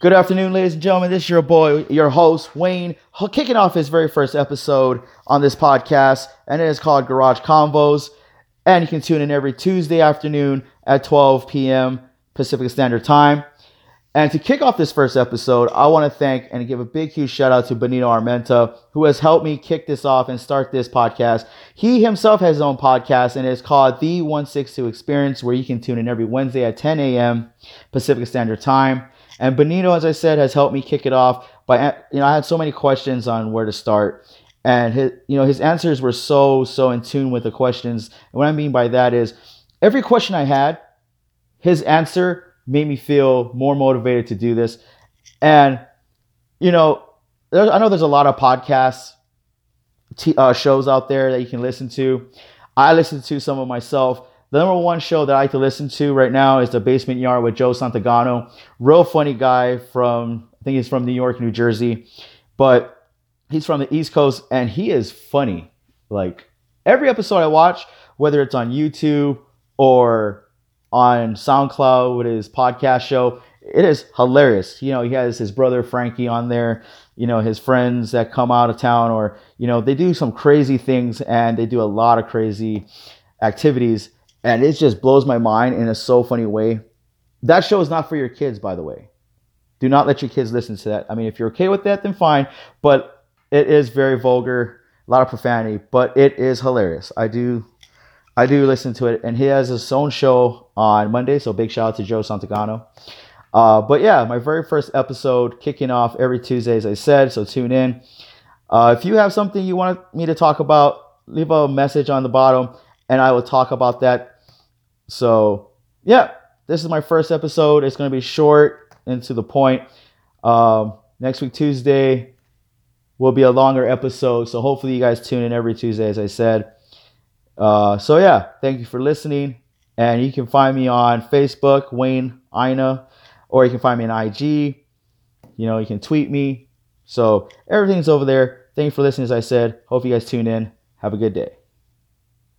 Good afternoon, ladies and gentlemen. This is your boy, your host, Wayne, kicking off his very first episode on this podcast, and it is called Garage Convos. And you can tune in every Tuesday afternoon at 12 p.m. Pacific Standard Time. And to kick off this first episode, I want to thank and give a big, huge shout out to Benito Armenta, who has helped me kick this off and start this podcast. He himself has his own podcast, and it's called The 162 Experience, where you can tune in every Wednesday at 10 a.m. Pacific Standard Time. And Benito, as I said, has helped me kick it off. But you know, I had so many questions on where to start, and his, you know, his answers were so, so in tune with the questions. And what I mean by that is, every question I had, his answer made me feel more motivated to do this. And, you know, I know there's a lot of podcasts, t- uh, shows out there that you can listen to. I listen to some of myself. The number one show that I like to listen to right now is The Basement Yard with Joe Santagato. Real funny guy from, I think he's from New York, New Jersey, but he's from the East Coast and he is funny. Like every episode I watch, whether it's on YouTube or on SoundCloud with his podcast show. It is hilarious. You know, he has his brother Frankie on there, you know, his friends that come out of town or, you know, they do some crazy things and they do a lot of crazy activities. And it just blows my mind in a so funny way. That show is not for your kids, by the way. Do not let your kids listen to that. I mean, if you're okay with that, then fine. But it is very vulgar, a lot of profanity, but it is hilarious. I do I do listen to it, and he has his own show on Monday. So big shout out to Joe Santagato. Uh, but yeah, my very first episode kicking off every Tuesday, as I said. So tune in. Uh, if you have something you want me to talk about, leave a message on the bottom, and I will talk about that. So yeah, this is my first episode. It's going to be short and to the point. Um, next week Tuesday will be a longer episode. So hopefully you guys tune in every Tuesday, as I said. Uh, so yeah, thank you for listening. And you can find me on Facebook, Wayne Ina, or you can find me on IG. You know, you can tweet me. So everything's over there. Thank you for listening, as I said. Hope you guys tune in. Have a good day.